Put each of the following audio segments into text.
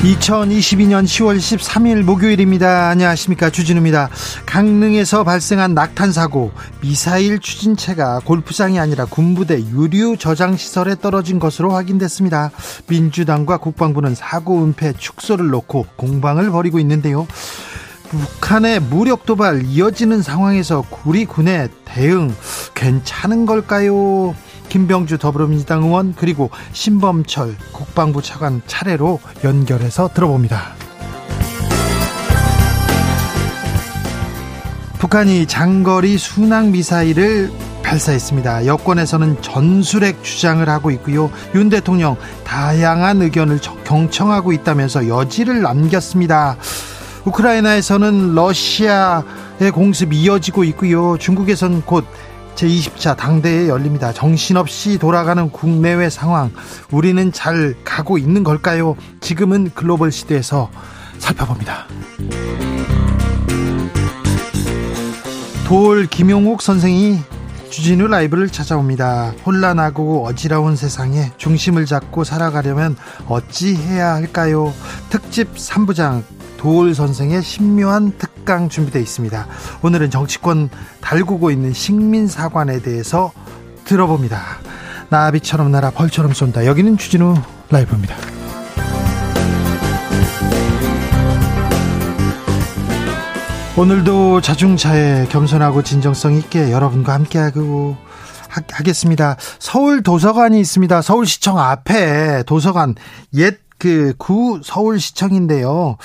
2022년 10월 13일 목요일입니다. 안녕하십니까. 주진우입니다. 강릉에서 발생한 낙탄 사고, 미사일 추진체가 골프장이 아니라 군부대 유류 저장 시설에 떨어진 것으로 확인됐습니다. 민주당과 국방부는 사고 은폐 축소를 놓고 공방을 벌이고 있는데요. 북한의 무력 도발 이어지는 상황에서 우리 군의 대응 괜찮은 걸까요? 김병주 더불어민주당 의원 그리고 신범철 국방부 차관 차례로 연결해서 들어봅니다. 북한이 장거리 순항 미사일을 발사했습니다. 여권에서는 전술핵 주장을 하고 있고요. 윤 대통령 다양한 의견을 경청하고 있다면서 여지를 남겼습니다. 우크라이나에서는 러시아의 공습이 이어지고 있고요. 중국에선 곧 제20차 당대회 열립니다. 정신없이 돌아가는 국내외 상황, 우리는 잘 가고 있는 걸까요? 지금은 글로벌 시대에서 살펴봅니다. 돌 김용욱 선생이 주진우 라이브를 찾아옵니다. 혼란하고 어지러운 세상에 중심을 잡고 살아가려면 어찌 해야 할까요? 특집 3부장 도울 선생의 신묘한 특강 준비되어 있습니다. 오늘은 정치권 달구고 있는 식민사관에 대해서 들어봅니다. 나비처럼 날아 벌처럼 쏜다. 여기는 주진우 라이브입니다. 오늘도 자중차에 겸손하고 진정성 있게 여러분과 함께하고 하겠습니다. 서울 도서관이 있습니다. 서울시청 앞에 도서관 옛 그 구 서울시청인데요.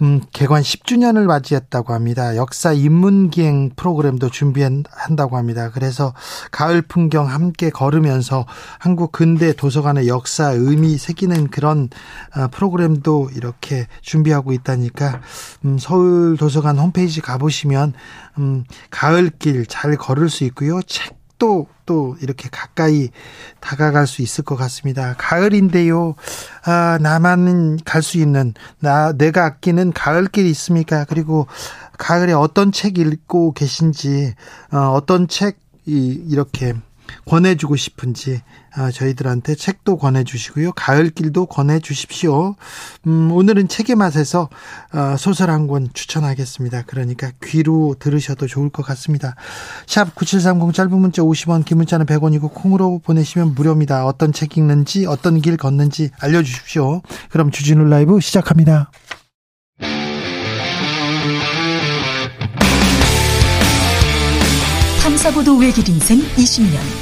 음, 개관 10주년을 맞이했다고 합니다. 역사 인문기행 프로그램도 준비한다고 합니다. 그래서 가을 풍경 함께 걸으면서 한국 근대 도서관의 역사 의미 새기는 그런 어, 프로그램도 이렇게 준비하고 있다니까 음, 서울 도서관 홈페이지 가보시면 음, 가을길 잘 걸을 수 있고요. 책 또, 또 이렇게 가까이 다가갈 수 있을 것 같습니다. 가을인데요. 아, 나만 갈 수 있는, 나, 내가 아끼는 가을길이 있습니까? 그리고 가을에 어떤 책 읽고 계신지, 어, 어떤 책, 이, 이렇게 권해주고 싶은지 아, 저희들한테 책도 권해주시고요. 가을길도 권해주십시오. 음, 오늘은 책의 맛에서 어, 소설 한 권 추천하겠습니다. 그러니까 귀로 들으셔도 좋을 것 같습니다. 샵 9730 짧은 문자 50원 긴 문자는 100원이고 콩으로 보내시면 무료입니다. 어떤 책 읽는지 어떤 길 걷는지 알려주십시오. 그럼 주진우 라이브 시작합니다. 탐사보도 외길 인생 20년.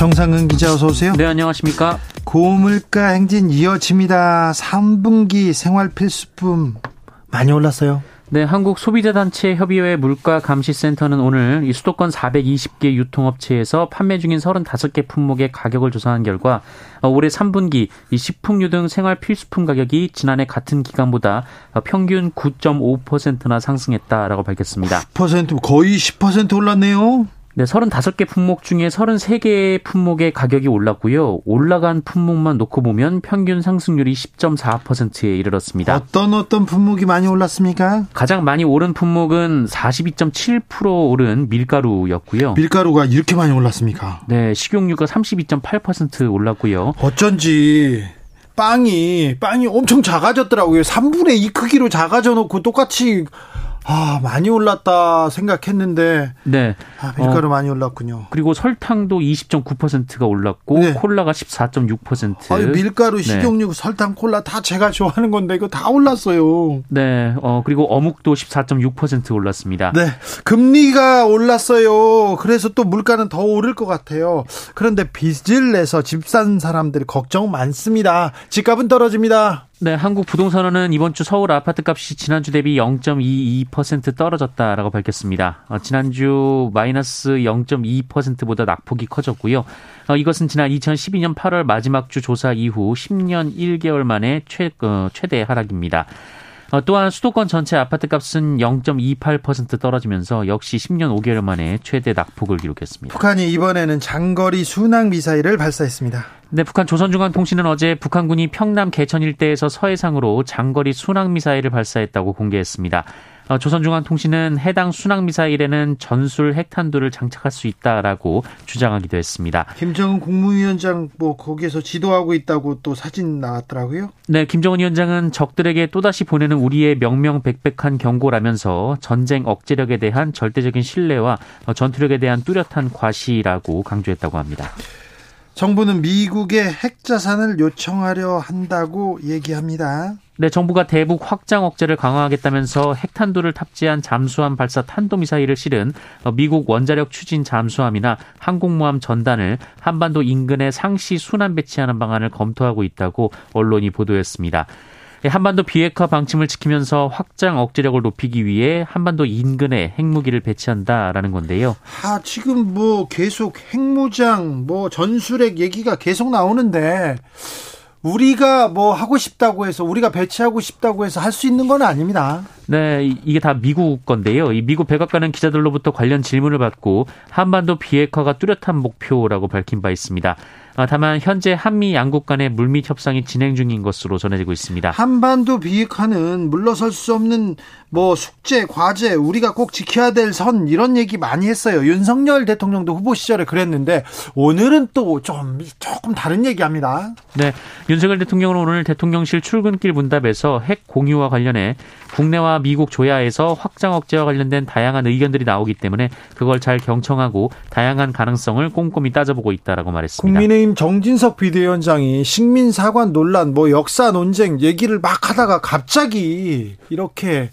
정상근 기자 어서 오세요. 네, 안녕하십니까? 고물가 행진 이어집니다. 3분기 생활 필수품 많이 올랐어요. 네, 한국 소비자단체 협의회 물가 감시센터는 오늘 이 수도권 420개 유통업체에서 판매 중인 35개 품목의 가격을 조사한 결과 어, 올해 3분기 이 식품류 등 생활 필수품 가격이 지난해 같은 기간보다 평균 9.5%나 상승했다라고 밝혔습니다. 9% 거의 10% 올랐네요. 네, 35개 품목 중에 33개 품목의 가격이 올랐고요. 올라간 품목만 놓고 보면 평균 상승률이 10.4%에 이르렀습니다. 어떤 어떤 품목이 많이 올랐습니까? 가장 많이 오른 품목은 42.7% 오른 밀가루였고요. 밀가루가 이렇게 많이 올랐습니까? 네, 식용유가 32.8% 올랐고요. 어쩐지 빵이 빵이 엄청 작아졌더라고요. 3분의 2 크기로 작아져 놓고 똑같이 아, 많이 올랐다 생각했는데. 네. 아, 밀가루 어, 많이 올랐군요. 그리고 설탕도 20.9%가 올랐고, 네. 콜라가 14.6%. 아니, 밀가루, 네. 식용유, 네. 설탕, 콜라 다 제가 좋아하는 건데, 이거 다 올랐어요. 네. 어, 그리고 어묵도 14.6% 올랐습니다. 네. 금리가 올랐어요. 그래서 또 물가는 더 오를 것 같아요. 그런데 빚을 내서 집 산 사람들이 걱정 많습니다. 집값은 떨어집니다. 네, 한국 부동산원은 이번 주 서울 아파트 값이 지난주 대비 0.22% 떨어졌다라고 밝혔습니다. 어, 지난주 마이너스 0.2%보다 낙폭이 커졌고요. 어, 이것은 지난 2012년 8월 마지막 주 조사 이후 10년 1개월 만에 최, 어, 최대 하락입니다. 어, 또한 수도권 전체 아파트 값은 0.28% 떨어지면서 역시 10년 5개월 만에 최대 낙폭을 기록했습니다. 북한이 이번에는 장거리 순항 미사일을 발사했습니다. 네, 북한 조선중앙통신은 어제 북한군이 평남 개천 일대에서 서해상으로 장거리 순항 미사일을 발사했다고 공개했습니다. 어, 조선중앙통신은 해당 순항미사일에는 전술 핵탄두를 장착할 수 있다라고 주장하기도 했습니다. 김정은 국무위원장 뭐 거기에서 지도하고 있다고 또 사진 나왔더라고요. 네, 김정은 위원장은 적들에게 또다시 보내는 우리의 명명백백한 경고라면서 전쟁 억제력에 대한 절대적인 신뢰와 전투력에 대한 뚜렷한 과시라고 강조했다고 합니다. 정부는 미국의 핵 자산을 요청하려 한다고 얘기합니다. 네, 정부가 대북 확장 억제를 강화하겠다면서 핵탄두를 탑재한 잠수함 발사 탄도미사일을 실은 미국 원자력 추진 잠수함이나 항공모함 전단을 한반도 인근에 상시 순환 배치하는 방안을 검토하고 있다고 언론이 보도했습니다. 예, 한반도 비핵화 방침을 지키면서 확장 억제력을 높이기 위해 한반도 인근에 핵무기를 배치한다라는 건데요. 아, 지금 뭐 계속 핵무장, 뭐 전술핵 얘기가 계속 나오는데 우리가 뭐 하고 싶다고 해서 우리가 배치하고 싶다고 해서 할 수 있는 건 아닙니다. 네, 이게 다 미국 건데요. 이 미국 백악관은 기자들로부터 관련 질문을 받고 한반도 비핵화가 뚜렷한 목표라고 밝힌 바 있습니다. 아, 다만 현재 한미 양국 간의 물밑 협상이 진행 중인 것으로 전해지고 있습니다. 한반도 비핵화는 물러설 수 없는 뭐 숙제, 과제, 우리가 꼭 지켜야 될 선 이런 얘기 많이 했어요. 윤석열 대통령도 후보 시절에 그랬는데 오늘은 또 좀 조금 다른 얘기합니다. 네, 윤석열 대통령은 오늘 대통령실 출근길 문답에서 핵 공유와 관련해 국내와 미국 조야에서 확장 억제와 관련된 다양한 의견들이 나오기 때문에 그걸 잘 경청하고 다양한 가능성을 꼼꼼히 따져보고 있다라고 말했습니다. 국민의힘 정진석 비대위원장이 식민 사관 논란, 뭐 역사 논쟁 얘기를 막 하다가 갑자기 이렇게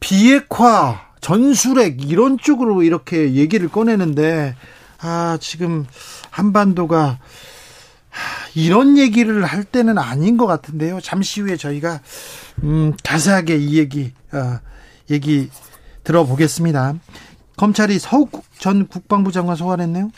비핵화, 전술핵 이런 쪽으로 이렇게 얘기를 꺼내는데 아 지금 한반도가 이런 얘기를 할 때는 아닌 것 같은데요. 잠시 후에 저희가 음, 자세하게 이 얘기 어, 얘기 들어보겠습니다. 검찰이 서욱 전 국방부 장관 소환했네요.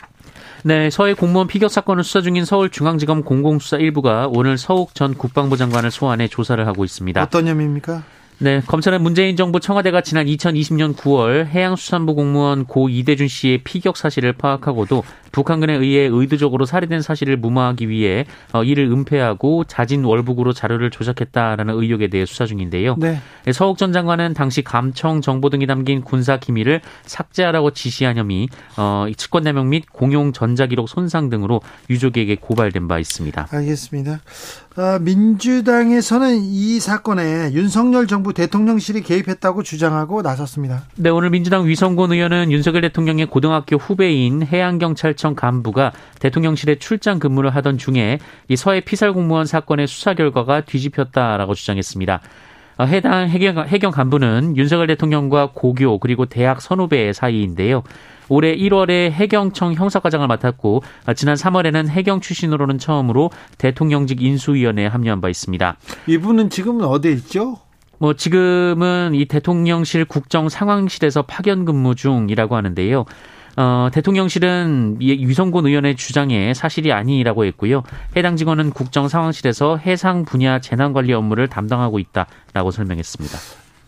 네, 서해 공무원 피격 사건을 수사 중인 서울중앙지검 공공수사 1부가 오늘 서욱 전 국방부 장관을 소환해 조사를 하고 있습니다. 어떤 혐의입니까? 네, 검찰은 문재인 정부 청와대가 지난 2020년 9월 해양수산부 공무원 고 이대준 씨의 피격 사실을 파악하고도 북한군에 의해 의도적으로 살해된 사실을 무마하기 위해 어, 이를 은폐하고 자진 월북으로 자료를 조작했다라는 의혹에 대해 수사 중인데요. 네. 네 서욱 전 장관은 당시 감청 정보 등이 담긴 군사 기밀을 삭제하라고 지시한 혐의, 어, 측권 남용 및 공용 전자기록 손상 등으로 유족에게 고발된 바 있습니다. 알겠습니다. 어, 민주당에서는 이 사건에 윤석열 정부 대통령실이 개입했다고 주장하고 나섰습니다. 네, 오늘 민주당 위성곤 의원은 윤석열 대통령의 고등학교 후배인 해양경찰청 간부가 대통령실에 출장 근무를 하던 중에 이 서해 피살 공무원 사건의 수사 결과가 뒤집혔다라고 주장했습니다. 어, 해당 해경, 해경 간부는 윤석열 대통령과 고교 그리고 대학 선후배 사이인데요. 올해 1월에 해경청 형사과장을 맡았고 아, 지난 3월에는 해경 출신으로는 처음으로 대통령직 인수위원회에 합류한 바 있습니다. 이분은 지금은 어디에 있죠? 뭐 지금은 이 대통령실 국정 상황실에서 파견 근무 중이라고 하는데요. 어, 대통령실은 유성곤 의원의 주장에 사실이 아니라고 했고요. 해당 직원은 국정 상황실에서 해상 분야 재난 관리 업무를 담당하고 있다라고 설명했습니다.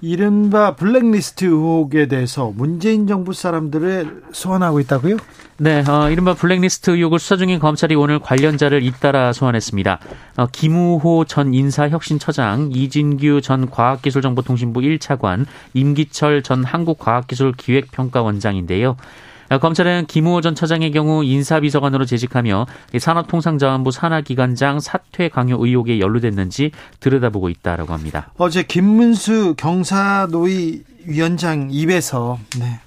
이른바 블랙리스트 의혹에 대해서 문재인 정부 사람들을 소환하고 있다고요? 네, 어, 이른바 블랙리스트 의혹을 수사 중인 검찰이 오늘 관련자를 잇따라 소환했습니다. 어, 김우호 전 인사혁신처장, 이진규 전 과학기술정보통신부 1차관, 임기철 전 한국과학기술기획평가원장인데요. 검찰은 김우호 전 처장의 경우 인사비서관으로 재직하며 산업통상자원부 산하기관장 사퇴 강요 의혹에 연루됐는지 들여다보고 있다라고 합니다. 어제 김문수 경사노위 위원장 입에서 네.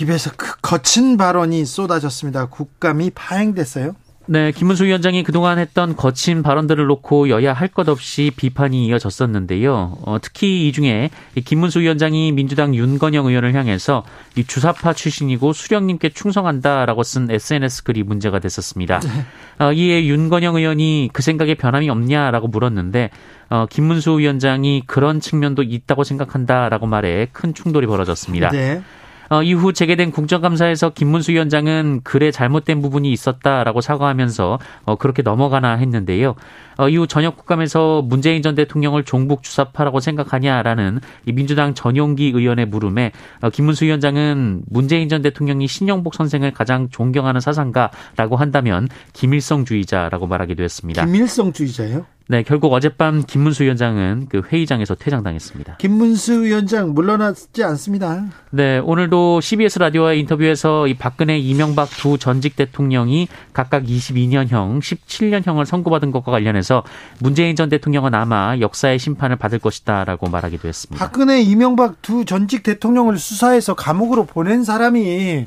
입에서 그 거친 발언이 쏟아졌습니다. 국감이 파행됐어요. 네, 김문수 위원장이 그동안 했던 거친 발언들을 놓고 여야 할 것 없이 비판이 이어졌었는데요. 어, 특히 이 중에 김문수 위원장이 민주당 윤건영 의원을 향해서 이 주사파 출신이고 수령님께 충성한다라고 쓴 SNS 글이 문제가 됐었습니다. 네. 어, 이에 윤건영 의원이 그 생각에 변함이 없냐라고 물었는데 어, 김문수 위원장이 그런 측면도 있다고 생각한다라고 말해 큰 충돌이 벌어졌습니다. 네. 어, 이후 재개된 국정감사에서 김문수 위원장은 글에 잘못된 부분이 있었다라고 사과하면서 어, 그렇게 넘어가나 했는데요. 어, 이후 저녁 국감에서 문재인 전 대통령을 종북 주사파라고 생각하냐라는 이 민주당 전용기 의원의 물음에 어, 김문수 위원장은 문재인 전 대통령이 신영복 선생을 가장 존경하는 사상가라고 한다면 김일성주의자라고 말하기도 했습니다. 김일성주의자요? 네, 결국 어젯밤 김문수 위원장은 그 회의장에서 퇴장당했습니다. 김문수 위원장 물러났지 않습니다. 네, 오늘도 CBS 라디오와의 인터뷰에서 이 박근혜, 이명박 두 전직 대통령이 각각 22년형, 17년형을 선고받은 것과 관련해서 문재인 전 대통령은 아마 역사의 심판을 받을 것이다라고 말하기도 했습니다. 박근혜, 이명박 두 전직 대통령을 수사해서 감옥으로 보낸 사람이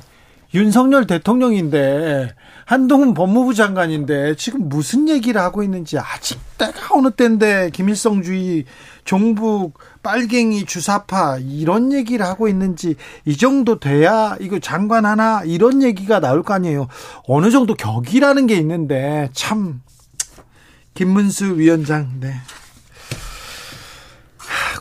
윤석열 대통령인데 한동훈 법무부 장관인데 지금 무슨 얘기를 하고 있는지 아직 때가 어느 때인데 김일성주의 종북 빨갱이 주사파 이런 얘기를 하고 있는지 이 정도 돼야 이거 장관 하나 이런 얘기가 나올 거 아니에요. 어느 정도 격이라는 게 있는데 참 김문수 위원장 네.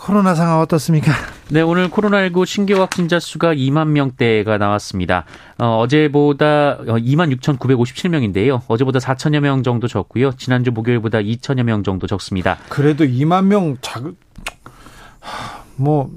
코로나 상황 어떻습니까? 네, 오늘 코로나19 신규 확진자 수가 2만 명대가 나왔습니다. 어, 제보다 2만 6,957명인데요. 어제보다 4천여 명 정도 적고요. 지난주 목요일보다 2천여 명 정도 적습니다. 그래도 2만 명 작, 뭐,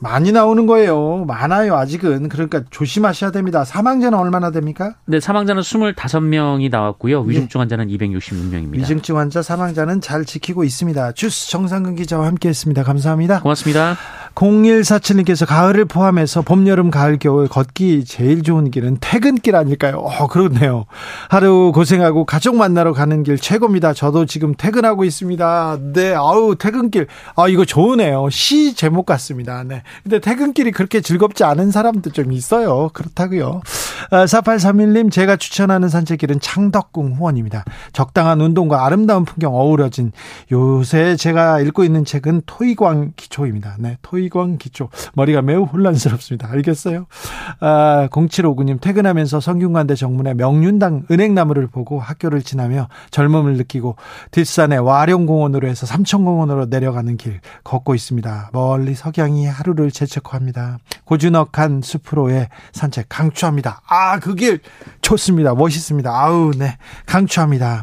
많이 나오는 거예요. 많아요, 아직은. 그러니까 조심하셔야 됩니다. 사망자는 얼마나 됩니까? 네, 사망자는 25명이 나왔고요. 위중증 환자는 266명입니다. 위중증 환자 사망자는 잘 지키고 있습니다. 주스 정상근 기자와 함께 했습니다. 감사합니다. 고맙습니다. 0147님께서 가을을 포함해서 봄, 여름, 가을, 겨울 걷기 제일 좋은 길은 퇴근길 아닐까요? 어, 그렇네요. 하루 고생하고 가족 만나러 가는 길 최고입니다. 저도 지금 퇴근하고 있습니다. 네, 아우, 퇴근길. 아, 이거 좋으네요. 시 제목 같습니다. 네. 근데 퇴근길이 그렇게 즐겁지 않은 사람도 좀 있어요. 그렇다고요. 아, 4831님, 제가 추천하는 산책길은 창덕궁 후원입니다. 적당한 운동과 아름다운 풍경 어우러진 요새 제가 읽고 있는 책은 토이광 기초입니다. 네, 토이 토이광 기초. 머리가 매우 혼란스럽습니다. 알겠어요? 아, 0759님 퇴근하면서 성균관대 정문에 명륜당 은행나무를 보고 학교를 지나며 젊음을 느끼고 뒷산의 와룡공원으로 해서 삼천공원으로 내려가는 길 걷고 있습니다. 멀리 석양이 하루를 재촉합니다. 고즈넉한 숲으로의 산책 강추합니다. 아, 그 길 좋습니다. 멋있습니다. 아우, 네. 강추합니다.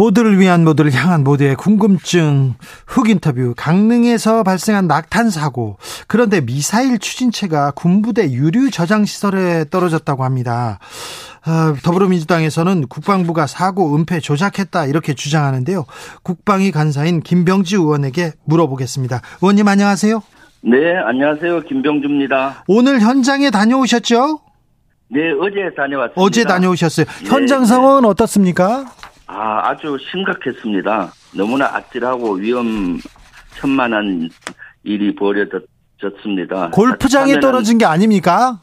모두를 위한 모두를 향한 모두의 궁금증 흑 인터뷰 강릉에서 발생한 낙탄 사고 그런데 미사일 추진체가 군부대 유류 저장 시설에 떨어졌다고 합니다. 아, 더불어민주당에서는 국방부가 사고 은폐 조작했다 이렇게 주장하는데요. 국방위 간사인 김병지 의원에게 물어보겠습니다. 의원님 안녕하세요. 네, 안녕하세요. 김병주입니다. 오늘 현장에 다녀오셨죠? 네, 어제 다녀왔습니다. 어제 다녀오셨어요. 현장 네, 상황은 네. 어떻습니까? 아, 아주 심각했습니다. 너무나 아찔하고 위험천만한 일이 벌어졌습니다. 골프장에 떨어진 게 아닙니까?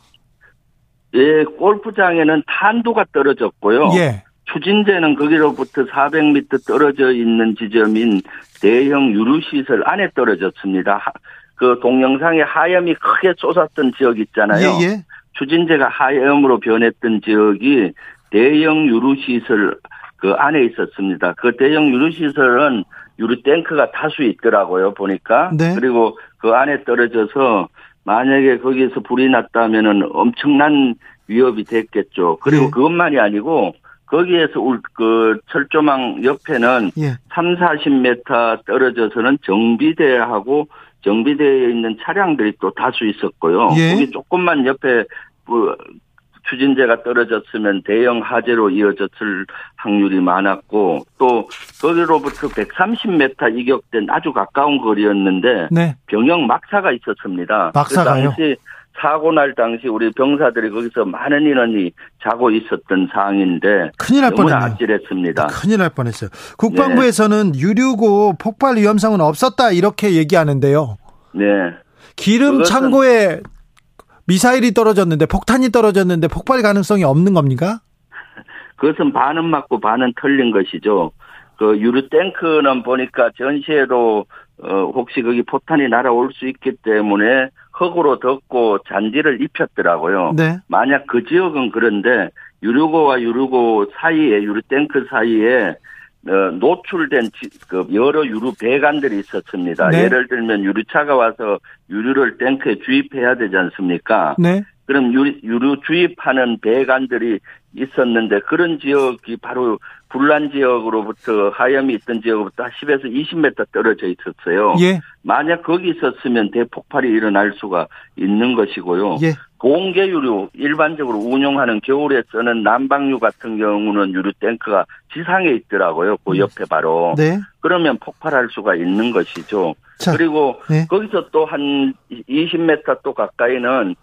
예, 골프장에는 탄도가 떨어졌고요. 예. 추진제는 거기로부터 400m 떨어져 있는 지점인 대형 유류시설 안에 떨어졌습니다. 그 동영상에 하염이 크게 쏟았던 지역 있잖아요. 예, 예. 추진제가 하염으로 변했던 지역이 대형 유류시설 그 안에 있었습니다. 그 대형 유류시설은 유류 탱크가 다수 있더라고요, 보니까. 네. 그리고 그 안에 떨어져서 만약에 거기에서 불이 났다면은 엄청난 위협이 됐겠죠. 그리고 네. 그것만이 아니고 거기에서 그 철조망 옆에는 예. 3, 40m 떨어져서는 정비대하고 정비대에 있는 차량들이 또 다수 있었고요. 예. 거기 조금만 옆에 그 추진제가 떨어졌으면 대형 화재로 이어졌을 확률이 많았고 또 거기로부터 130m 이격된 아주 가까운 거리였는데 네. 병영 막사가 있었습니다. 막사가요? 그 당시 사고 날 당시 우리 병사들이 거기서 많은 인원이 자고 있었던 상황인데 큰일 날 뻔했네요. 아찔했습니다. 큰일 날 뻔했어요. 국방부에서는 네. 유류고 폭발 위험성은 없었다 이렇게 얘기하는데요. 네. 기름 창고에 미사일이 떨어졌는데 폭탄이 떨어졌는데 폭발 가능성이 없는 겁니까? 그것은 반은 맞고 반은 틀린 것이죠. 그 유류 탱크는 보니까 전시에도 어 혹시 거기 포탄이 날아올 수 있기 때문에 흙으로 덮고 잔디를 입혔더라고요. 네. 만약 그 지역은 그런데 유류고와 유류고 사이에 유류 탱크 사이에 어, 노출된 그 여러 유류 배관들이 있었습니다. 네. 예를 들면 유류차가 와서 유류를 탱크에 주입해야 되지 않습니까? 네. 그럼 유류, 유류 주입하는 배관들이 있었는데 그런 지역이 바로 불난 지역으로부터 하염이 있던 지역으로부터 10에서 20m 떨어져 있었어요. 예. 만약 거기 있었으면 대폭발이 일어날 수가 있는 것이고요. 예. 공개 유류 일반적으로 운용하는 겨울에 쓰는 난방유 같은 경우는 유류 탱크가 지상에 있더라고요. 그 음. 옆에 바로. 네. 그러면 폭발할 수가 있는 것이죠. 자, 그리고 네. 거기서 또 한 20m 또 가까이는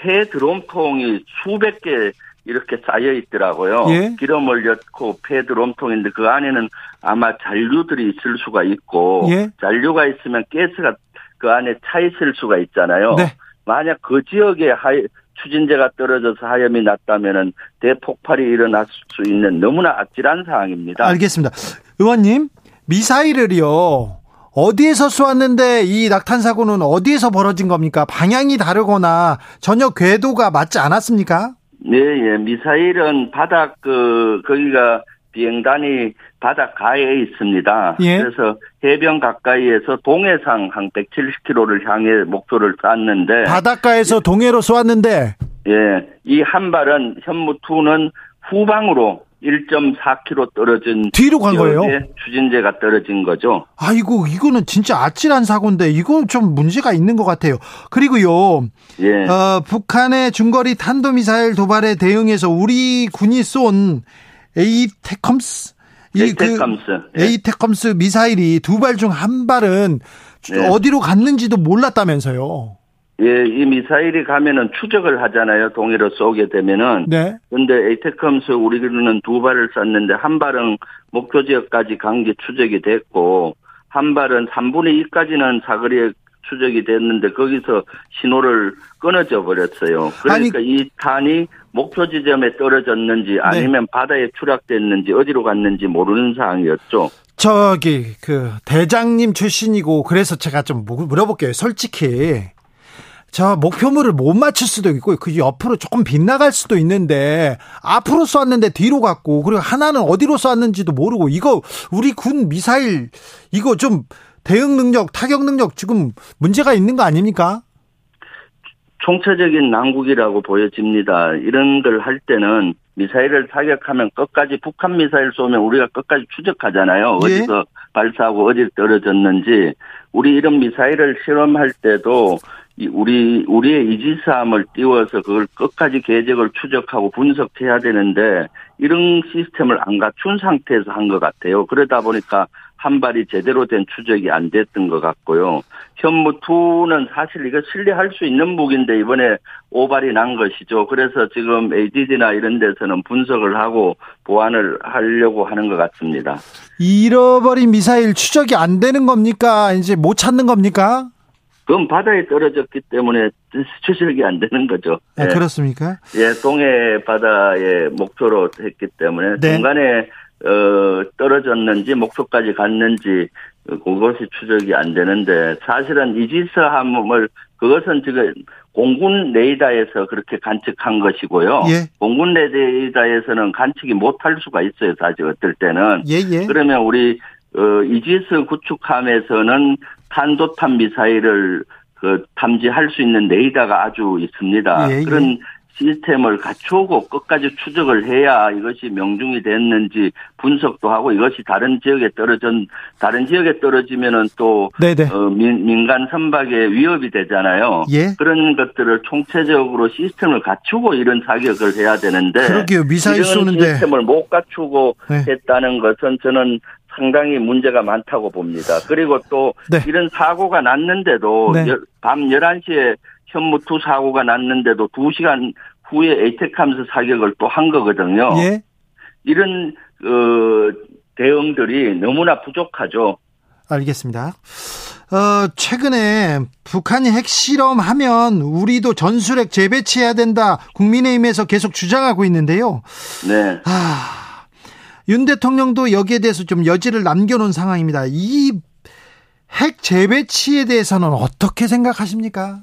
폐 드럼통이 수백 개 이렇게 쌓여 있더라고요. 예? 기름을 넣고 폐 드럼통인데 그 안에는 아마 잔류들이 있을 수가 있고 예? 잔류가 있으면 가스가 그 안에 차 있을 수가 있잖아요. 네. 만약 그 지역에 하이, 추진제가 떨어져서 하염이 났다면은 대폭발이 일어날 수 있는 너무나 아찔한 상황입니다. 알겠습니다. 의원님, 미사일을요. 어디에서 쏘았는데 이 낙탄 사고는 어디에서 벌어진 겁니까? 방향이 다르거나 전혀 궤도가 맞지 않았습니까? 네, 예. 미사일은 바닥 그 거기가 비행단이 바닷가에 있습니다. 예. 그래서 해변 가까이에서 동해상 한 170km를 향해 목표를 쐈는데 바닷가에서 동해로 쏘았는데 예, 이 한 발은 현무2는 후방으로 1.4km 떨어진 뒤로 간 거예요. 추진제가 떨어진 거죠. 아이고 이거는 진짜 아찔한 사고인데 이건 좀 문제가 있는 것 같아요. 그리고요, 예. 어, 북한의 중거리 탄도미사일 도발에 대응해서 우리 군이 쏜 ATACMS ATACMS 그 ATACMS 미사일이 두 발 중 한 발은 네. 어디로 갔는지도 몰랐다면서요. 예, 이 미사일이 가면은 추적을 하잖아요. 동해로 쏘게 되면은. 네. 근데 ATACMS 우리는 두 발을 쐈는데 한 발은 목표 지역까지 간 게 추적이 됐고 한 발은 3분의 2까지는 사거리에 추적이 됐는데 거기서 신호를 끊어져 버렸어요. 그러니까 아니, 이 탄이 목표 지점에 떨어졌는지 네. 아니면 네. 바다에 추락됐는지 어디로 갔는지 모르는 상황이었죠. 저기 그 대장님 출신이고 그래서 제가 좀 물어볼게요. 솔직히 저 목표물을 못 맞출 수도 있고 그 옆으로 조금 빗나갈 수도 있는데 앞으로 쐈는데 뒤로 갔고 그리고 하나는 어디로 쐈는지도 모르고 이거 우리 군 미사일 이거 좀 대응 능력 타격 능력 지금 문제가 있는 거 아닙니까? 총체적인 난국이라고 보여집니다. 이런 걸 할 때는 미사일을 타격하면 끝까지 북한 미사일 쏘면 우리가 끝까지 추적하잖아요. 예? 어디서 발사하고 어디 떨어졌는지 우리 이런 미사일을 실험할 때도 우리 우리의 이지스함을 띄워서 그걸 끝까지 계획을 추적하고 분석해야 되는데 이런 시스템을 안 갖춘 상태에서 한 것 같아요. 그러다 보니까 한 발이 제대로 된 추적이 안 됐던 것 같고요. 현무2는 사실 이거 신뢰할 수 있는 무기인데 이번에 오발이 난 것이죠. 그래서 지금 ADD나 이런 데서는 분석을 하고 보완을 하려고 하는 것 같습니다. 잃어버린 미사일 추적이 안 되는 겁니까? 이제 못 찾는 겁니까? 그건 바다에 떨어졌기 때문에 추적이 안 되는 거죠. 아, 예. 그렇습니까? 예, 동해 바다에 목표로 했기 때문에 네. 중간에 어, 떨어졌는지 목표까지 갔는지 그것이 추적이 안 되는데 사실은 이지스 함을 그것은 지금 공군 레이더에서 그렇게 관측한 것이고요. 예. 공군 레이더에서는 관측이 못할 수가 있어요. 사실 어떨 때는. 예, 예. 그러면 우리 어, 이지스 구축함에서는 탄도탄 미사일을 그 탐지할 수 있는 레이더가 아주 있습니다. 예, 예. 그런 시스템을 갖추고 끝까지 추적을 해야 이것이 명중이 됐는지 분석도 하고 이것이 다른 지역에 떨어진 다른 지역에 떨어지면은 또 어, 민, 민간 선박에 위협이 되잖아요. 예? 그런 것들을 총체적으로 시스템을 갖추고 이런 사격을 해야 되는데 그러게요. 미사일 쏘는데 시스템을 못 갖추고 네. 했다는 것은 저는 상당히 문제가 많다고 봅니다. 그리고 또 네. 이런 사고가 났는데도 네. 밤 11시에 현무투 사고가 났는데도 2시간 후에 에이텍하면서 사격을 또 한 거거든요. 예. 이런 어, 대응들이 너무나 부족하죠. 알겠습니다. 어, 최근에 북한이 핵실험하면 우리도 전술핵 재배치해야 된다. 국민의힘에서 계속 주장하고 있는데요. 네. 아, 윤 대통령도 여기에 대해서 좀 여지를 남겨놓은 상황입니다. 이 핵 재배치에 대해서는 어떻게 생각하십니까?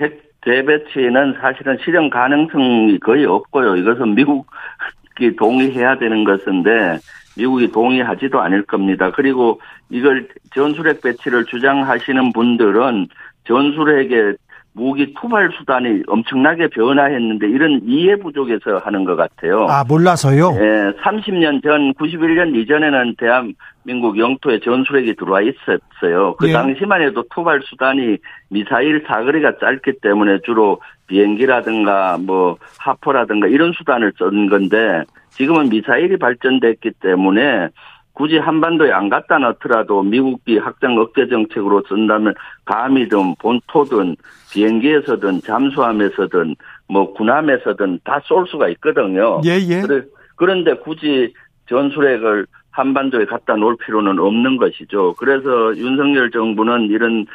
핵 재배치는 사실은 실현 가능성이 거의 없고요. 이것은 미국이 동의해야 되는 것인데 미국이 동의하지도 않을 겁니다. 그리고 이걸 전술핵 배치를 주장하시는 분들은 전술핵의 무기 투발 수단이 엄청나게 변화했는데 이런 이해 부족에서 하는 것 같아요. 아, 몰라서요? 예, 30년 전, 91년 이전에는 대한민국 영토에 전술핵이 들어와 있었어요. 그 예. 당시만 해도 투발 수단이 미사일 사거리가 짧기 때문에 주로 비행기라든가 뭐 하포라든가 이런 수단을 쓴 건데 지금은 미사일이 발전됐기 때문에 굳이 한반도에 안 갖다 놓더라도 미국이 확장 억제 정책으로 쓴다면 감이든 본토든 비행기에서든 잠수함에서든 뭐 군함에서든 다 쏠 수가 있거든요. 예, 예. 그런데 굳이 전술핵을 한반도에 갖다 놓을 필요는 없는 것이죠. 그래서 윤석열 정부는 이런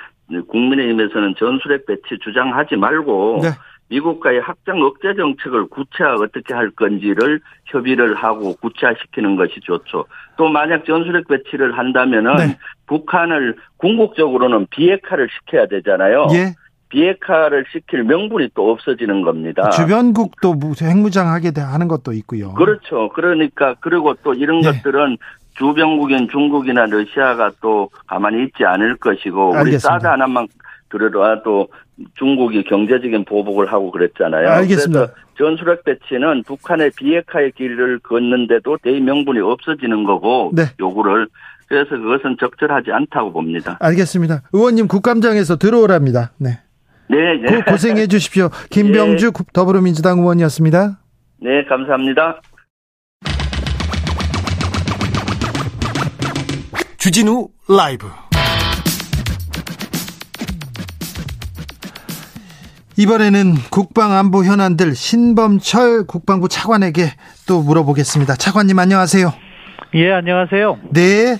국민의힘에서는 전술핵 배치 주장하지 말고 네. 미국과의 확장 억제 정책을 구체화 어떻게 할 건지를 협의를 하고 구체화시키는 것이 좋죠. 또 만약 전술핵 배치를 한다면은 네. 북한을 궁극적으로는 비핵화를 시켜야 되잖아요. 예. 비핵화를 시킬 명분이 또 없어지는 겁니다. 주변국도 핵무장하게 하는 것도 있고요. 그렇죠. 그러니까 그리고 또 이런 예. 것들은 주변국인 중국이나 러시아가 또 가만히 있지 않을 것이고 알겠습니다. 우리 사드 하나만 들어도 중국이 경제적인 보복을 하고 그랬잖아요. 알겠습니다. 그래서 전술핵 배치는 북한의 비핵화의 길을 걷는데도 대의 명분이 없어지는 거고 네. 요구를 그래서 그것은 적절하지 않다고 봅니다. 알겠습니다. 의원님 국감장에서 들어오랍니다. 네. 네. 네. 고생해 주십시오. 김병주 네. 더불어민주당 의원이었습니다. 네, 감사합니다. 주진우 라이브 이번에는 국방안보 현안들 신범철 국방부 차관에게 또 물어보겠습니다. 차관님 안녕하세요. 예, 안녕하세요. 네.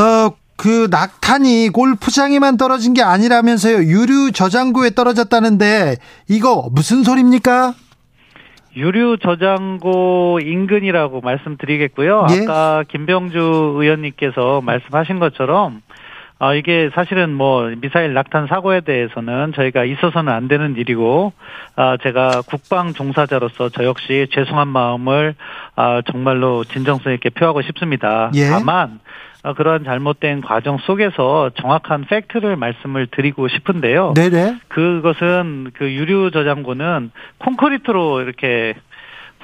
어, 그 낙탄이 골프장에만 떨어진 게 아니라면서요. 유류 저장고에 떨어졌다는데 이거 무슨 소리입니까? 유류 저장고 인근이라고 말씀드리겠고요. 예? 아까 김병주 의원님께서 말씀하신 것처럼 아, 이게 사실은 뭐 미사일 낙탄 사고에 대해서는 저희가 있어서는 안 되는 일이고, 아, 제가 국방 종사자로서 저 역시 죄송한 마음을 아, 정말로 진정성 있게 표하고 싶습니다. 예. 다만, 아, 그러한 잘못된 과정 속에서 정확한 팩트를 말씀을 드리고 싶은데요. 네네. 그것은 그 유류 저장고는 콘크리트로 이렇게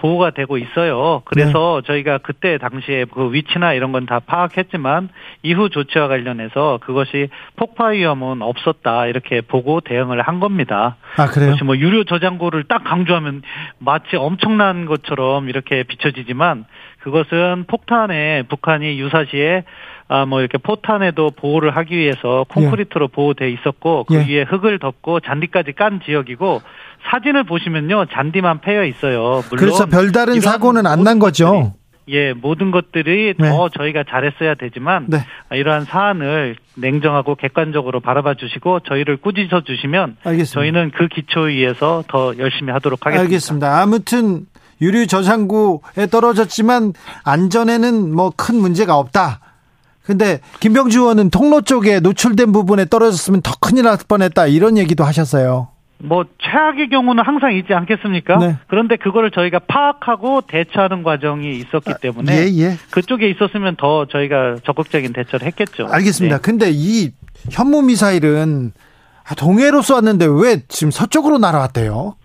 보호가 되고 있어요. 그래서 네. 저희가 그때 당시에 그 위치나 이런 건 다 파악했지만 이후 조치와 관련해서 그것이 폭파 위험은 없었다 이렇게 보고 대응을 한 겁니다. 아 그래요? 그것이 뭐 유료 저장고를 딱 강조하면 마치 엄청난 것처럼 이렇게 비춰지지만 그것은 폭탄에 북한이 유사시에 아, 뭐 이렇게 포탄에도 보호를 하기 위해서 콘크리트로 예. 보호돼 있었고 그 예. 위에 흙을 덮고 잔디까지 깐 지역이고 사진을 보시면요 잔디만 패여 있어요. 물론 그래서 별다른 사고는 안 난 거죠. 예, 모든 것들이 네. 더 저희가 잘했어야 되지만 네. 이러한 사안을 냉정하고 객관적으로 바라봐 주시고 저희를 꾸짖어 주시면 알겠습니다. 저희는 그 기초에 의해서 더 열심히 하도록 하겠습니다. 알겠습니다. 아무튼 유류 저장고에 떨어졌지만 안전에는 뭐 큰 문제가 없다. 근데 김병주 의원은 통로 쪽에 노출된 부분에 떨어졌으면 더 큰일 날 뻔했다 이런 얘기도 하셨어요. 뭐 최악의 경우는 항상 있지 않겠습니까? 네. 그런데 그거를 저희가 파악하고 대처하는 과정이 있었기 아, 때문에 아, 예, 예. 그쪽에 있었으면 더 저희가 적극적인 대처를 했겠죠. 알겠습니다. 네. 근데 이 현무 미사일은 동해로 쏘았는데 왜 지금 서쪽으로 날아왔대요?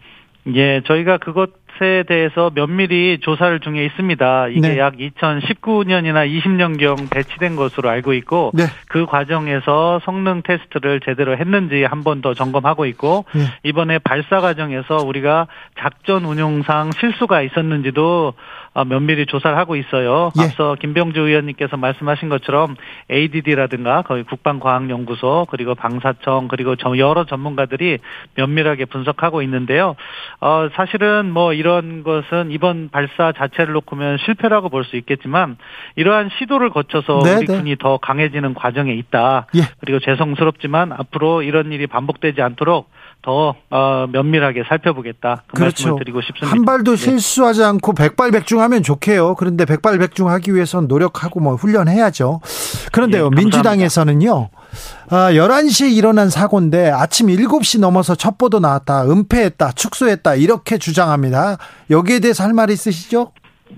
예, 저희가 그것 에 대해서 면밀히 조사를 중에 있습니다. 이게 네. 약 2019년이나 20년경 배치된 것으로 알고 있고 네. 그 과정에서 성능 테스트를 제대로 했는지 한 번 더 점검하고 있고 네. 이번에 발사 과정에서 우리가 작전 운용상 실수가 있었는지도 어, 면밀히 조사를 하고 있어요. 예. 앞서 김병주 의원님께서 말씀하신 것처럼 ADD라든가 거의 국방과학연구소 그리고 방사청 그리고 여러 전문가들이 면밀하게 분석하고 있는데요. 어, 사실은 뭐 이런 것은 이번 발사 자체를 놓고면 실패라고 볼 수 있겠지만 이러한 시도를 거쳐서 네, 우리 네. 군이 더 강해지는 과정에 있다. 예. 그리고 죄송스럽지만 앞으로 이런 일이 반복되지 않도록 더 어, 면밀하게 살펴보겠다. 그 그렇죠. 말씀을 드리고 싶습니다. 한 발도 네. 실수하지 않고 백발백중하면 좋게요. 그런데 백발백중하기 위해서는 노력하고 뭐 훈련해야죠. 그런데요, 네, 민주당에서는요. 아, 11시에 일어난 사고인데 아침 7시 넘어서 첩보도 나왔다. 은폐했다. 축소했다. 이렇게 주장합니다. 여기에 대해서 할말 있으시죠?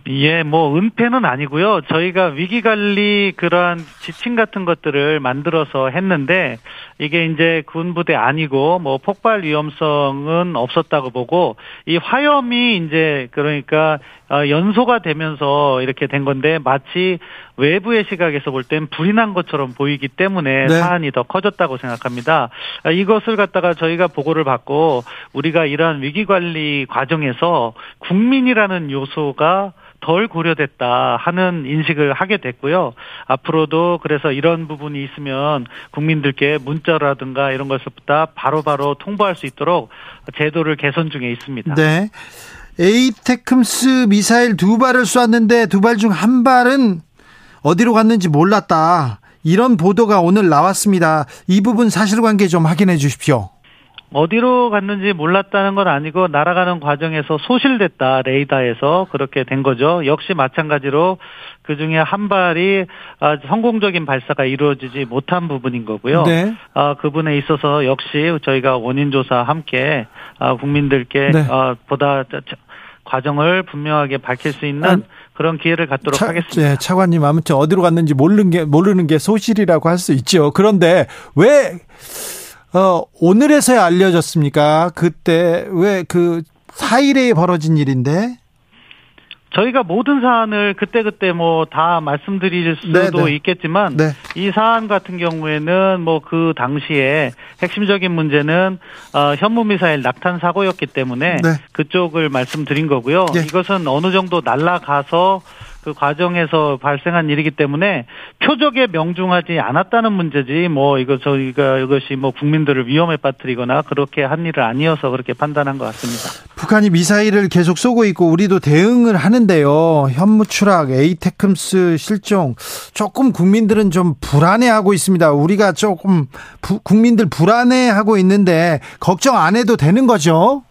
예, 뭐 은폐는 아니고요. 저희가 위기 관리 그러한 지침 같은 것들을 만들어서 했는데 이게 이제 군 부대 아니고 뭐 폭발 위험성은 없었다고 보고 이 화염이 이제 그러니까 어, 연소가 되면서 이렇게 된 건데 마치 외부의 시각에서 볼 땐 불이 난 것처럼 보이기 때문에 네. 사안이 더 커졌다고 생각합니다. 아, 이것을 갖다가 저희가 보고를 받고 우리가 이러한 위기 관리 과정에서 국민이라는 요소가 덜 고려됐다 하는 인식을 하게 됐고요. 앞으로도 그래서 이런 부분이 있으면 국민들께 문자라든가 이런 것부터 바로바로 통보할 수 있도록 제도를 개선 중에 있습니다. 네. 에이테크스 미사일 두 발을 쐈는데 두 발 중 한 발은 어디로 갔는지 몰랐다. 이런 보도가 오늘 나왔습니다. 이 부분 사실관계 좀 확인해 주십시오. 어디로 갔는지 몰랐다는 건 아니고 날아가는 과정에서 소실됐다 레이더에서 그렇게 된 거죠. 역시 마찬가지로 그 중에 한 발이 아, 성공적인 발사가 이루어지지 못한 부분인 거고요. 네. 아, 그 부분에 있어서 역시 저희가 원인 조사 함께 아, 국민들께 네. 보다 과정을 분명하게 밝힐 수 있는 아, 그런 기회를 갖도록 차, 하겠습니다. 네, 차관님 아무튼 어디로 갔는지 모르는 게 모르는 게 소실이라고 할 수 있죠. 그런데 왜 어, 오늘에서야 알려졌습니까? 그때 왜 그 4일에 벌어진 일인데? 저희가 모든 사안을 그때그때 뭐 다 말씀드릴 수도 네네. 네. 있겠지만 네. 이 사안 같은 경우에는 뭐 그 당시에 핵심적인 문제는 어, 현무미사일 낙탄 사고였기 때문에 네. 그쪽을 말씀드린 거고요. 네. 이것은 어느 정도 날라가서 그 과정에서 발생한 일이기 때문에 표적에 명중하지 않았다는 문제지 뭐 이거 저희가 이것이 뭐 국민들을 위험에 빠뜨리거나 그렇게 한 일은 아니어서 그렇게 판단한 것 같습니다. 북한이 미사일을 계속 쏘고 있고 우리도 대응을 하는데요. 현무 추락, 에이테크스 실종 조금 국민들은 좀 불안해하고 있습니다. 우리가 조금 부, 국민들 불안해하고 있는데 걱정 안 해도 되는 거죠?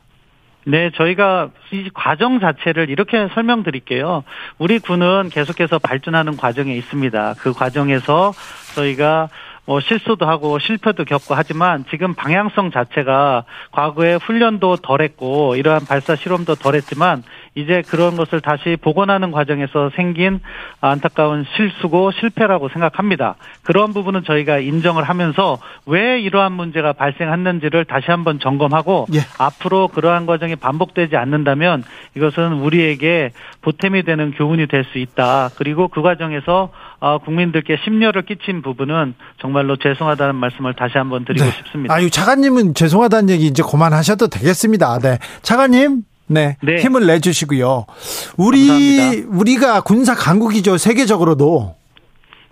네, 저희가 이 과정 자체를 이렇게 설명드릴게요. 우리 군은 계속해서 발전하는 과정에 있습니다. 그 과정에서 저희가 뭐 실수도 하고 실패도 겪고 하지만 지금 방향성 자체가 과거에 훈련도 덜했고 이러한 발사 실험도 덜했지만 이제 그런 것을 다시 복원하는 과정에서 생긴 안타까운 실수고 실패라고 생각합니다. 그런 부분은 저희가 인정을 하면서 왜 이러한 문제가 발생했는지를 다시 한번 점검하고 예. 앞으로 그러한 과정이 반복되지 않는다면 이것은 우리에게 보탬이 되는 교훈이 될 수 있다. 그리고 그 과정에서 어, 국민들께 심려를 끼친 부분은 정말로 죄송하다는 말씀을 다시 한번 드리고 네. 싶습니다. 아유, 차관님은 죄송하다는 얘기 이제 그만하셔도 되겠습니다. 네. 차관님, 네, 네. 힘을 내주시고요. 우리 감사합니다. 우리가 군사 강국이죠 세계적으로도.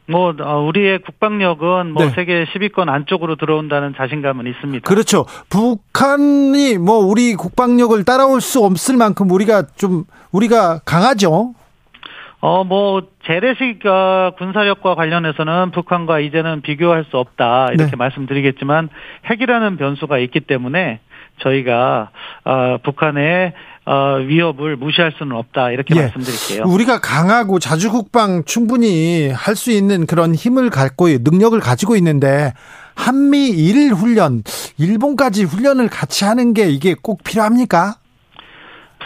뭐 어, 우리의 국방력은 뭐 네. 세계 10위권 안쪽으로 들어온다는 자신감은 있습니다. 그렇죠. 북한이 뭐 우리 국방력을 따라올 수 없을 만큼 우리가 좀 우리가 강하죠. 어, 뭐, 재래식 어, 군사력과 관련해서는 북한과 이제는 비교할 수 없다. 이렇게 네. 말씀드리겠지만, 핵이라는 변수가 있기 때문에 저희가 어, 북한의 어, 위협을 무시할 수는 없다 이렇게 예. 말씀드릴게요. 우리가 강하고 자주국방 충분히 할 수 있는 그런 힘을 갖고 능력을 가지고 있는데 한미 일 훈련, 일본까지 훈련을 같이 하는 게 이게 꼭 필요합니까?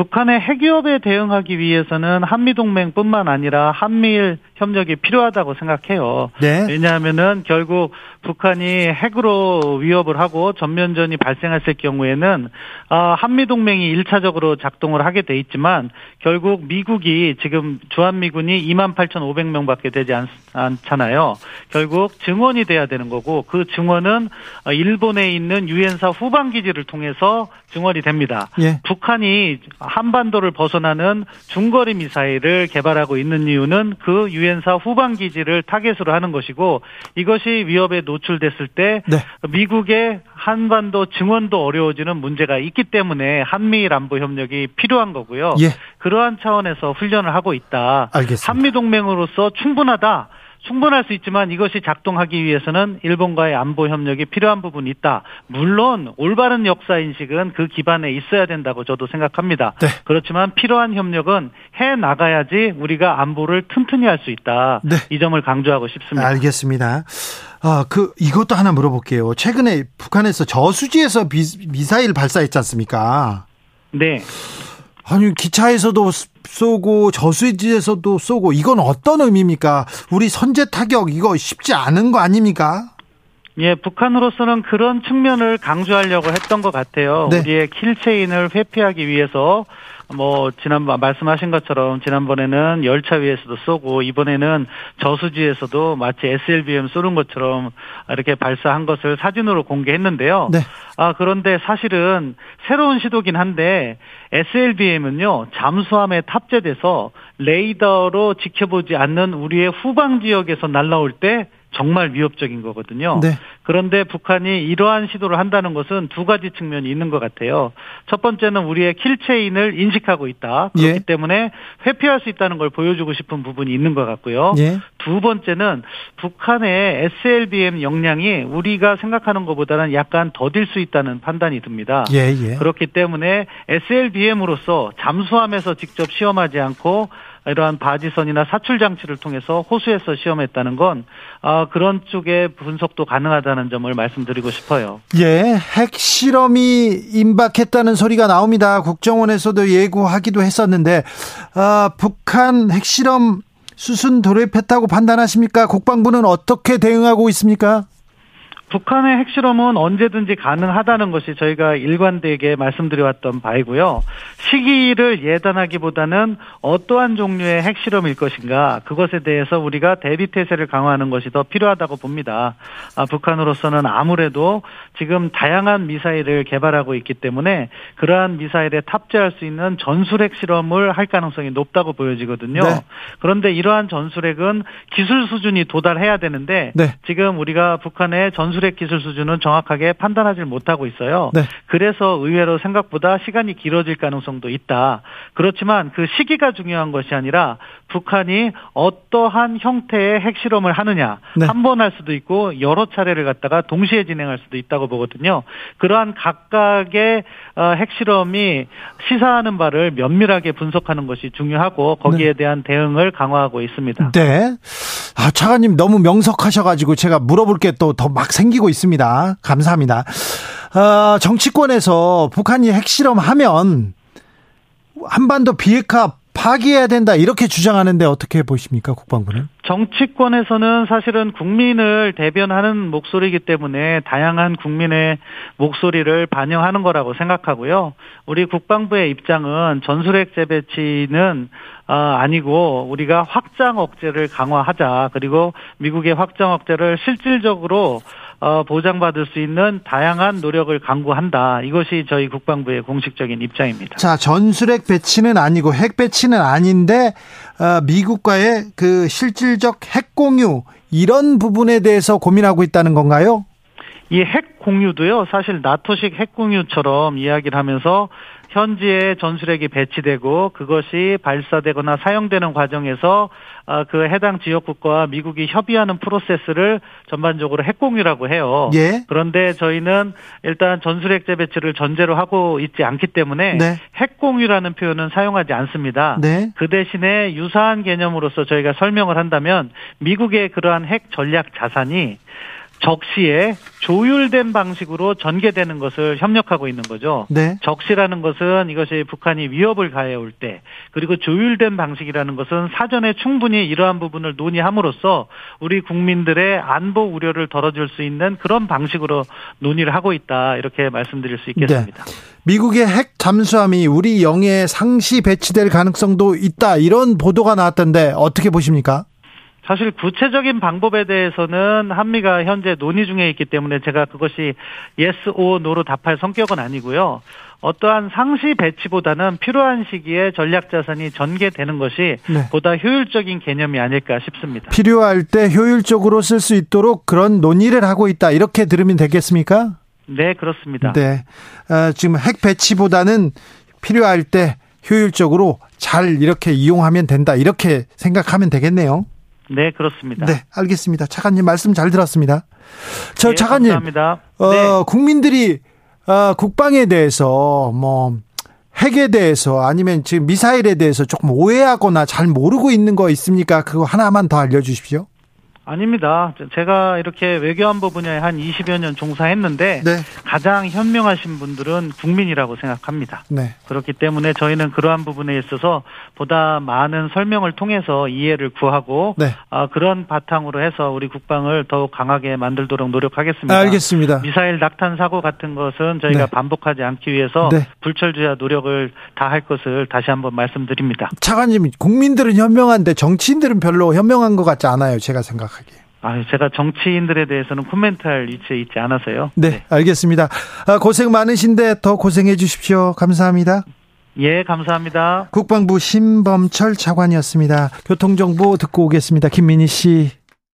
북한의 핵위협에 대응하기 위해서는 한미동맹뿐만 아니라 한미일 협력이 필요하다고 생각해요. 네. 왜냐하면은 결국 북한이 핵으로 위협을 하고 전면전이 발생했을 경우에는 아, 한미 동맹이 1차적으로 작동을 하게 돼 있지만 결국 미국이 지금 주한미군이 2만 8,500명밖에 되지 않, 않잖아요. 결국 증원이 돼야 되는 거고 그 증원은 일본에 있는 유엔사 후방 기지를 통해서 증원이 됩니다. 예. 북한이 한반도를 벗어나는 중거리 미사일을 개발하고 있는 이유는 그 유엔사 후방 기지를 타겟으로 하는 것이고 이것이 위협에 노출됐을 때 네. 미국의 한반도 증원도 어려워지는 문제가 있기 때문에 한미일 안보 협력이 필요한 거고요. 예. 그러한 차원에서 훈련을 하고 있다. 알겠습니다. 한미 동맹으로서 충분하다. 충분할 수 있지만 이것이 작동하기 위해서는 일본과의 안보 협력이 필요한 부분이 있다. 물론 올바른 역사 인식은 그 기반에 있어야 된다고 저도 생각합니다. 네. 그렇지만 필요한 협력은 해 나가야지 우리가 안보를 튼튼히 할 수 있다. 네. 이 점을 강조하고 싶습니다. 알겠습니다. 아, 그 이것도 하나 물어볼게요. 최근에 북한에서 저수지에서 비, 미사일 발사했지 않습니까? 네. 아니 기차에서도 쏘고 저수지에서도 쏘고 이건 어떤 의미입니까? 우리 선제 타격 이거 쉽지 않은 거 아닙니까? 예, 북한으로서는 그런 측면을 강조하려고 했던 것 같아요. 네. 우리의 킬체인을 회피하기 위해서 뭐 지난번 말씀하신 것처럼 지난번에는 열차 위에서도 쏘고 이번에는 저수지에서도 마치 SLBM 쏘는 것처럼 이렇게 발사한 것을 사진으로 공개했는데요. 네. 아 그런데 사실은 새로운 시도긴 한데 SLBM은요 잠수함에 탑재돼서 레이더로 지켜보지 않는 우리의 후방 지역에서 날라올 때 정말 위협적인 거거든요. 네. 그런데 북한이 이러한 시도를 한다는 것은 두 가지 측면이 있는 것 같아요. 첫 번째는 우리의 킬체인을 인식하고 있다. 그렇기 예. 때문에 회피할 수 있다는 걸 보여주고 싶은 부분이 있는 것 같고요. 예. 두 번째는 북한의 SLBM 역량이 우리가 생각하는 것보다는 약간 더딜 수 있다는 판단이 듭니다. 예, 예. 그렇기 때문에 SLBM으로서 잠수함에서 직접 시험하지 않고 이러한 바지선이나 사출 장치를 통해서 호수에서 시험했다는 건 어, 그런 쪽의 분석도 가능하다는 점을 말씀드리고 싶어요. 예, 핵 실험이 임박했다는 소리가 나옵니다. 국정원에서도 예고하기도 했었는데 어, 북한 핵 실험 수순 돌입했다고 판단하십니까? 국방부는 어떻게 대응하고 있습니까? 북한의 핵실험은 언제든지 가능하다는 것이 저희가 일관되게 말씀드려왔던 바이고요. 시기를 예단하기보다는 어떠한 종류의 핵실험일 것인가 그것에 대해서 우리가 대비태세를 강화하는 것이 더 필요하다고 봅니다. 아, 북한으로서는 아무래도 지금 다양한 미사일을 개발하고 있기 때문에 그러한 미사일에 탑재할 수 있는 전술핵 실험을 할 가능성이 높다고 보여지거든요. 네. 그런데 이러한 전술핵은 기술 수준이 도달해야 되는데 네. 지금 우리가 북한의 전술 전술핵 기술 수준은 정확하게 판단하지 못하고 있어요. 네. 그래서 의외로 생각보다 시간이 길어질 가능성도 있다. 그렇지만 그 시기가 중요한 것이 아니라 북한이 어떠한 형태의 핵실험을 하느냐 네. 한번 할 수도 있고 여러 차례를 갖다가 동시에 진행할 수도 있다고 보거든요. 그러한 각각의 어, 핵실험이 시사하는 바를 면밀하게 분석하는 것이 중요하고 거기에 네. 대한 대응을 강화하고 있습니다. 네. 아, 차관님 너무 명석하셔가지고 제가 물어볼 게 또 더 막 생기고 있습니다. 감사합니다. 어, 정치권에서 북한이 핵실험하면 한반도 비핵화 파기해야 된다 이렇게 주장하는데 어떻게 보십니까 국방부는? 정치권에서는 사실은 국민을 대변하는 목소리이기 때문에 다양한 국민의 목소리를 반영하는 거라고 생각하고요. 우리 국방부의 입장은 전술핵 재배치는 아, 아니고 우리가 확장 억제를 강화하자 그리고 미국의 확장 억제를 실질적으로 어, 보장받을 수 있는 다양한 노력을 강구한다. 이것이 저희 국방부의 공식적인 입장입니다. 자, 전술핵 배치는 아니고 핵 배치는 아닌데 어, 미국과의 그 실질적 핵 공유 이런 부분에 대해서 고민하고 있다는 건가요? 이 핵 공유도요. 사실 나토식 핵 공유처럼 이야기를 하면서 현지에 전술핵이 배치되고 그것이 발사되거나 사용되는 과정에서 아, 그 해당 지역국과 미국이 협의하는 프로세스를 전반적으로 핵공유라고 해요. 예. 그런데 저희는 일단 전술핵 재배치를 전제로 하고 있지 않기 때문에 네. 핵공유라는 표현은 사용하지 않습니다. 네. 그 대신에 유사한 개념으로서 저희가 설명을 한다면 미국의 그러한 핵 전략 자산이 적시에 조율된 방식으로 전개되는 것을 협력하고 있는 거죠. 네. 적시라는 것은 이것이 북한이 위협을 가해 올 때, 그리고 조율된 방식이라는 것은 사전에 충분히 이러한 부분을 논의함으로써 우리 국민들의 안보 우려를 덜어줄 수 있는 그런 방식으로 논의를 하고 있다 이렇게 말씀드릴 수 있겠습니다. 네. 미국의 핵 잠수함이 우리 영해에 상시 배치될 가능성도 있다 이런 보도가 나왔던데 어떻게 보십니까? 사실 구체적인 방법에 대해서는 한미가 현재 논의 중에 있기 때문에 제가 그것이 yes or no로 답할 성격은 아니고요. 어떠한 상시 배치보다는 필요한 시기에 전략 자산이 전개되는 것이 네. 보다 효율적인 개념이 아닐까 싶습니다. 필요할 때 효율적으로 쓸 수 있도록 그런 논의를 하고 있다. 이렇게 들으면 되겠습니까? 네, 그렇습니다. 네. 어, 지금 핵 배치보다는 필요할 때 효율적으로 잘 이렇게 이용하면 된다. 이렇게 생각하면 되겠네요. 네, 그렇습니다. 네, 알겠습니다. 차관님 말씀 잘 들었습니다. 저 네, 차관님, 감사합니다. 어, 네. 국민들이 어, 국방에 대해서 뭐 핵에 대해서 아니면 지금 미사일에 대해서 조금 오해하거나 잘 모르고 있는 거 있습니까? 그거 하나만 더 알려주십시오. 아닙니다. 제가 이렇게 외교안보 분야에 한 20여 년 종사했는데 네. 가장 현명하신 분들은 국민이라고 생각합니다. 네. 그렇기 때문에 저희는 그러한 부분에 있어서 보다 많은 설명을 통해서 이해를 구하고 네. 아, 그런 바탕으로 해서 우리 국방을 더욱 강하게 만들도록 노력하겠습니다. 알겠습니다. 미사일 낙탄 사고 같은 것은 저희가 네. 반복하지 않기 위해서 네. 불철주야 노력을 다 할 것을 다시 한번 말씀드립니다. 차관님, 국민들은 현명한데 정치인들은 별로 현명한 것 같지 않아요. 제가 생각하기. 아, 제가 정치인들에 대해서는 코멘트할 위치에 있지 않아서요. 네, 네. 알겠습니다. 아, 고생 많으신데 더 고생해 주십시오. 감사합니다. 예, 감사합니다. 국방부 신범철 차관이었습니다. 교통정보 듣고 오겠습니다. 김민희 씨.